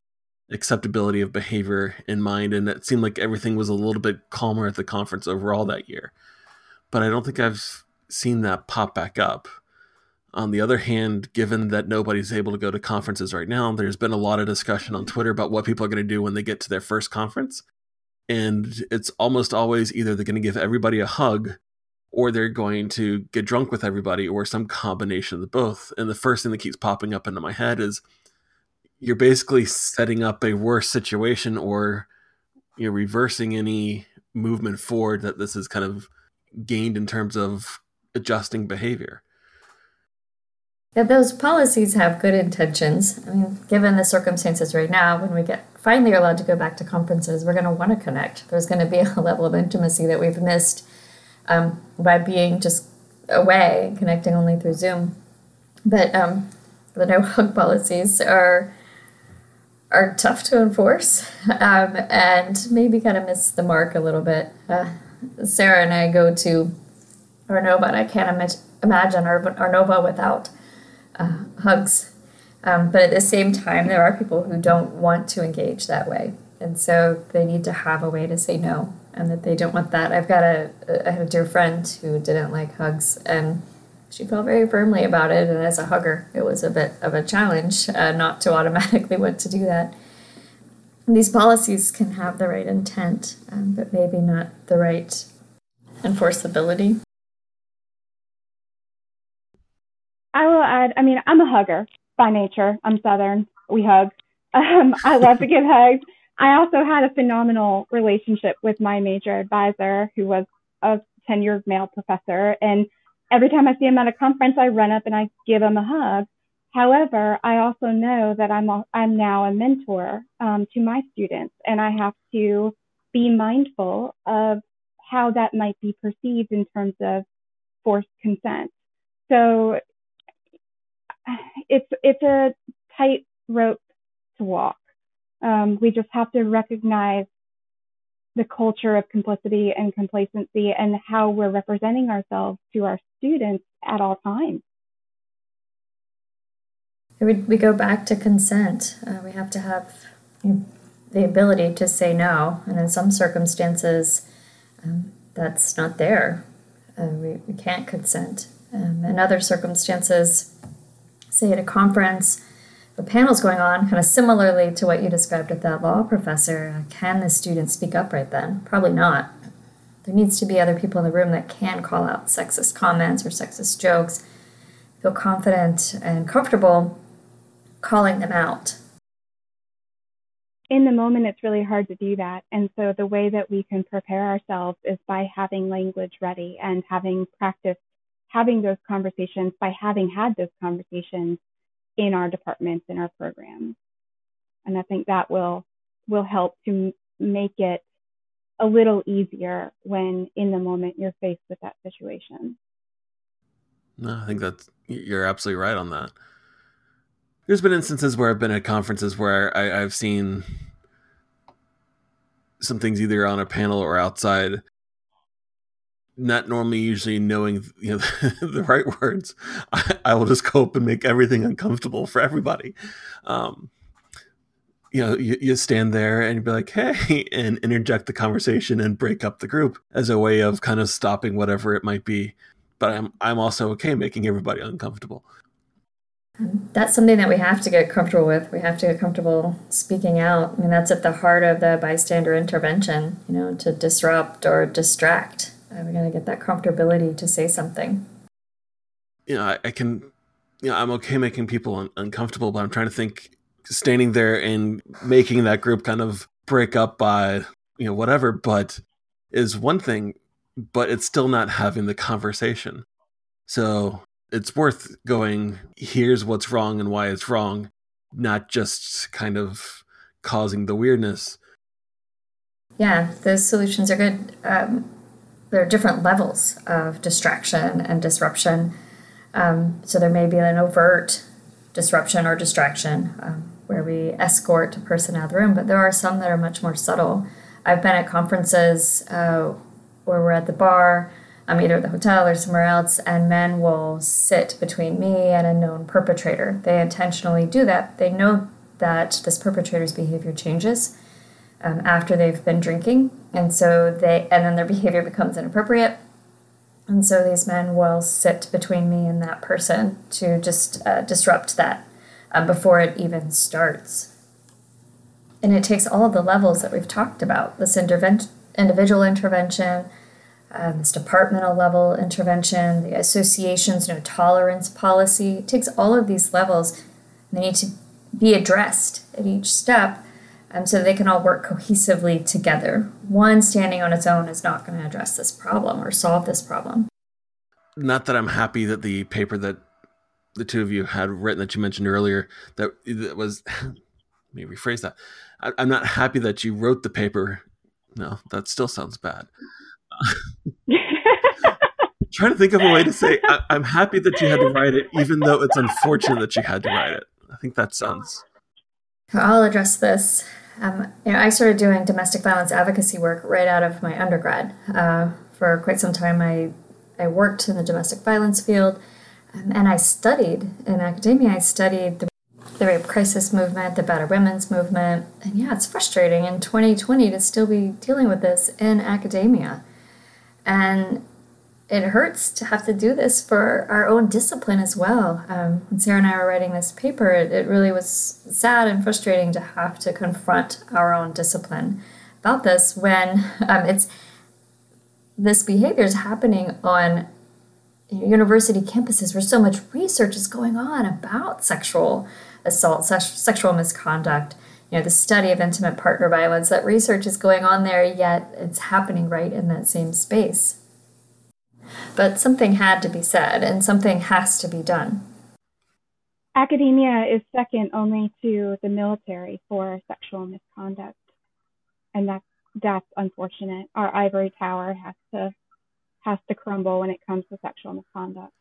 acceptability of behavior in mind, and it seemed like everything was a little bit calmer at the conference overall that year. But I don't think I've seen that pop back up. On the other hand, given that nobody's able to go to conferences right now, there's been a lot of discussion on Twitter about what people are going to do when they get to their first conference. And it's almost always either they're going to give everybody a hug or they're going to get drunk with everybody or some combination of both. And the first thing that keeps popping up into my head is you're basically setting up a worse situation or you know reversing any movement forward that this has kind of gained in terms of adjusting behavior. Yeah, those policies have good intentions. I mean, given the circumstances right now, when we get finally allowed to go back to conferences, we're going to want to connect. There's going to be a level of intimacy that we've missed um, by being just away, connecting only through Zoom. But um, the no hug policies are are tough to enforce um, and maybe kind of miss the mark a little bit. Uh, Sarah and I go to Arnova, and I can't Im- imagine Arnova without uh, hugs. Um, but at the same time, there are people who don't want to engage that way. And so they need to have a way to say no and that they don't want that. I've got a, I have a dear friend who didn't like hugs and she felt very firmly about it. And as a hugger, it was a bit of a challenge uh, not to automatically want to do that. these policies can have the right intent, um, but maybe not the right enforceability. I will add, I mean, I'm a hugger by nature. I'm Southern. We hug. Um, I love to give hugs. I also had a phenomenal relationship with my major advisor, who was a tenured male professor. And every time I see him at a conference, I run up and I give him a hug. However, I also know that I'm a, I'm now a mentor um, to my students, and I have to be mindful of how that might be perceived in terms of forced consent. So it's it's a tight rope to walk. Um, we just have to recognize the culture of complicity and complacency and how we're representing ourselves to our students at all times. We, we go back to consent. Uh, we have to have the ability to say no, and in some circumstances, um, that's not there. Uh, we, we can't consent. Um, in other circumstances, say at a conference, the panel's going on kind of similarly to what you described with that law professor. Uh, can the student speak up right then? Probably not. There needs to be other people in the room that can call out sexist comments or sexist jokes, feel confident and comfortable calling them out. In the moment, it's really hard to do that. And so, the way that we can prepare ourselves is by having language ready and having practiced having those conversations by having had those conversations in our departments in our programs. And i think that will will help to make it a little easier when in the moment you're faced with that situation. No i think that's you're absolutely right on that. There's been instances where i've been at conferences where I, i've seen some things either on a panel or outside not normally usually knowing you know the right words I, I, will just cope and make everything uncomfortable for everybody um, you know you, you stand there and be like hey and interject the conversation and break up the group as a way of kind of stopping whatever it might be but i'm i'm also okay making everybody uncomfortable that's something that we have to get comfortable with. We have to get comfortable speaking out. I mean, that's at the heart of the bystander intervention, you know, to disrupt or distract uh, we got to get that comfortability to say something. You know, I, I can, you know, I'm okay making people un- uncomfortable, but I'm trying to think standing there and making that group kind of break up by, you know, whatever, but is one thing, but it's still not having the conversation. So it's worth going, here's what's wrong and why it's wrong, not just kind of causing the weirdness. Yeah, those solutions are good. Um, there are different levels of distraction and disruption. Um, so there may be an overt disruption or distraction um, where we escort a person out of the room, but there are some that are much more subtle. I've been at conferences uh, where we're at the bar, I'm either at the hotel or somewhere else, and men will sit between me and a known perpetrator. They intentionally do that. They know that this perpetrator's behavior changes um, after they've been drinking, and so they and then their behavior becomes inappropriate, and so these men will sit between me and that person to just uh, disrupt that uh, before it even starts. And it takes all of the levels that we've talked about: this individual intervention, um, this departmental level intervention, the association's no tolerance policy. It takes all of these levels. And they need to be addressed at each step um, so they can all work cohesively together. One standing on its own is not going to address this problem or solve this problem. Not that I'm happy that the paper that the two of you had written that you mentioned earlier that, that was let me rephrase that. I, I'm not happy that you wrote the paper. No, that still sounds bad. trying to think of a way to say I, am happy that you had to write it, even though it's unfortunate that you had to write it. I think that sounds. I'll address this. Um, you know, I started doing domestic violence advocacy work right out of my undergrad. Uh, for quite some time, I I worked in the domestic violence field, um, and I studied in academia. I studied the, the rape crisis movement, the battered women's movement, and yeah, it's frustrating in 2020 to still be dealing with this in academia. And it hurts to have to do this for our own discipline as well. Um, when Sarah and I were writing this paper, it, it really was sad and frustrating to have to confront our own discipline about this when um, it's this behavior is happening on university campuses where so much research is going on about sexual assault, sexual misconduct, you know, the study of intimate partner violence, that research is going on there, yet it's happening right in that same space. But something had to be said and something has to be done. Academia is second only to the military for sexual misconduct. And that's that's unfortunate. Our ivory tower has to has to crumble when it comes to sexual misconduct.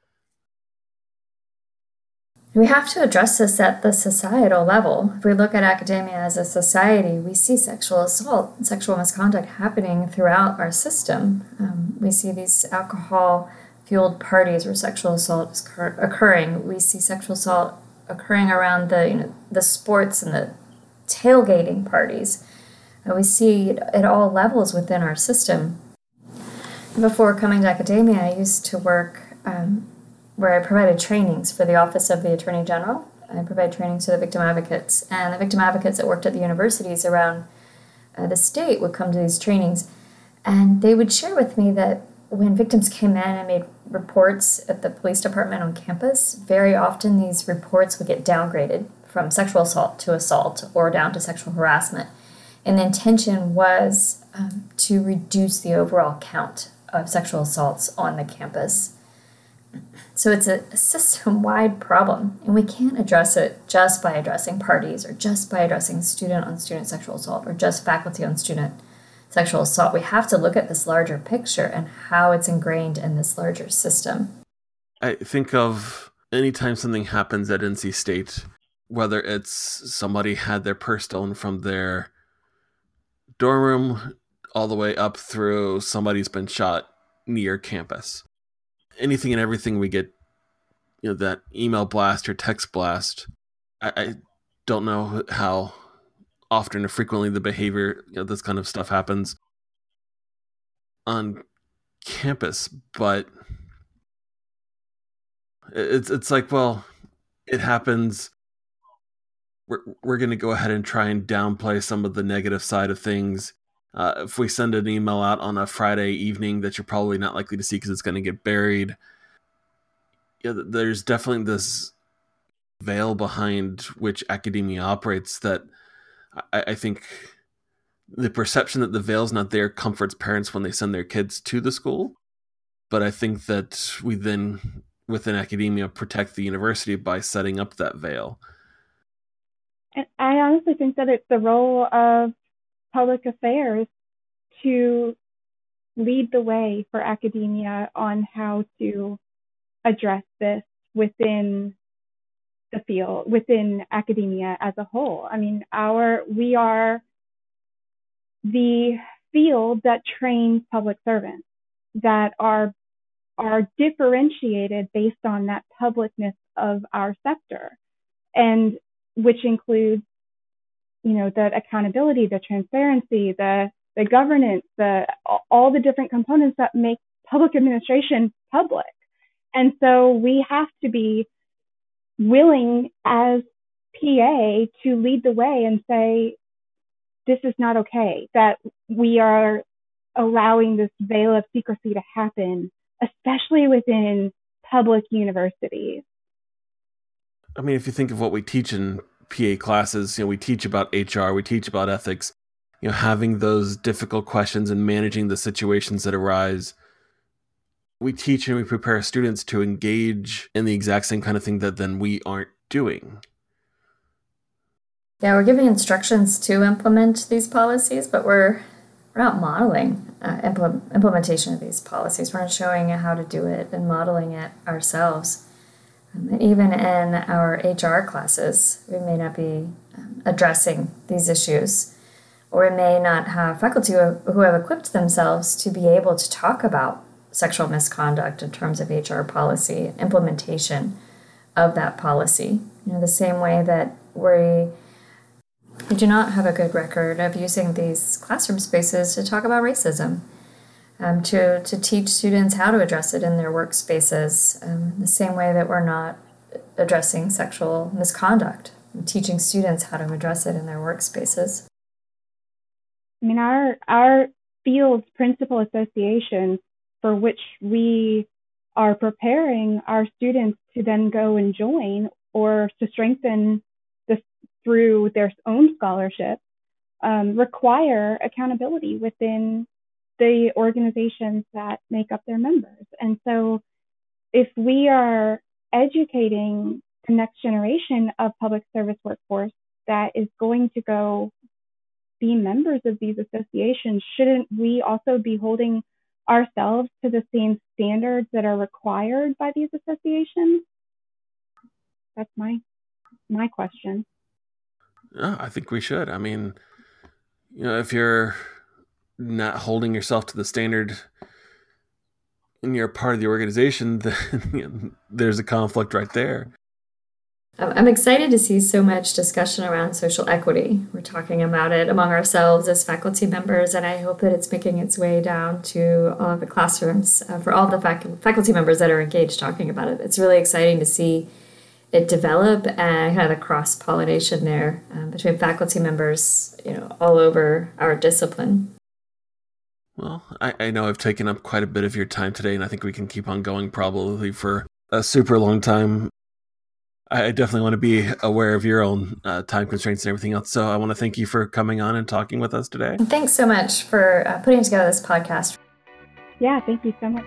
We have to address this at the societal level. If we look at academia as a society, we see sexual assault and sexual misconduct happening throughout our system. Um, we see these alcohol fueled parties where sexual assault is occurring. We see sexual assault occurring around the, you know, the sports and the tailgating parties. And we see it at all levels within our system. Before coming to academia, I used to work um, where I provided trainings for the Office of the Attorney General. I provide trainings to the victim advocates, and the victim advocates that worked at the universities around uh, the state would come to these trainings, and they would share with me that when victims came in and made reports at the police department on campus, very often these reports would get downgraded from sexual assault to assault or down to sexual harassment. And the intention was um, to reduce the overall count of sexual assaults on the campus. So it's a, a system wide problem, and we can't address it just by addressing parties or just by addressing student on student sexual assault or just faculty on student sexual assault. We have to look at this larger picture and how it's ingrained in this larger system. I think of anytime something happens at NC State, whether it's somebody had their purse stolen from their dorm room all the way up through somebody's been shot near campus anything and everything we get, you know, that email blast or text blast. I, I don't know how often or frequently the behavior, you know, this kind of stuff happens on campus, but it's it's like, well, it happens. We're we're going to go ahead and try and downplay some of the negative side of things uh, if we send an email out on a Friday evening that you're probably not likely to see because it's going to get buried, yeah, there's definitely this veil behind which academia operates that I, I think the perception that the veil's not there comforts parents when they send their kids to the school. But I think that we then, within academia, protect the university by setting up that veil. And I honestly think that it's the role of public affairs to lead the way for academia on how to address this within the field, within academia as a whole. I mean, our, we are the field that trains public servants that are, are differentiated based on that publicness of our sector and which includes you know, the accountability, the transparency, the, the governance, the, all the different components that make public administration public. And so we have to be willing as PA to lead the way and say, this is not okay, that we are allowing this veil of secrecy to happen, especially within public universities. I mean, if you think of what we teach in PA classes, you know, we teach about HR, we teach about ethics, you know, having those difficult questions and managing the situations that arise. We teach and we prepare students to engage in the exact same kind of thing that then we aren't doing. Yeah, we're giving instructions to implement these policies, but we're we're not modeling uh, impl- implementation of these policies. We're not showing how to do it and modeling it ourselves. Um, even in our HR classes, we may not be um, addressing these issues, or we may not have faculty who have equipped themselves to be able to talk about sexual misconduct in terms of HR policy and implementation of that policy. You know, the same way that we we do not have a good record of using these classroom spaces to talk about racism. Um, to, to teach students how to address it in their workspaces, um, the same way that we're not addressing sexual misconduct, teaching students how to address it in their workspaces. I mean, our, our field's principal association for which we are preparing our students to then go and join or to strengthen this through their own scholarship um, require accountability within the organizations that make up their members. And so if we are educating the next generation of public service workforce that is going to go be members of these associations, shouldn't we also be holding ourselves to the same standards that are required by these associations? That's my my question. Yeah, I think we should. I mean, you know, if you're not holding yourself to the standard and you're a part of the organization, then you know, there's a conflict right there. I'm excited to see so much discussion around social equity. We're talking about it among ourselves as faculty members, and I hope that it's making its way down to all of the classrooms uh, for all the fac- faculty members that are engaged talking about it. It's really exciting to see it develop and kind of the cross pollination there um, between faculty members, you know, all over our discipline. Well, I, I know I've taken up quite a bit of your time today, and I think we can keep on going probably for a super long time. I definitely want to be aware of your own uh, time constraints and everything else. So I want to thank you for coming on and talking with us today. Thanks so much for uh, putting together this podcast. Yeah, thank you so much.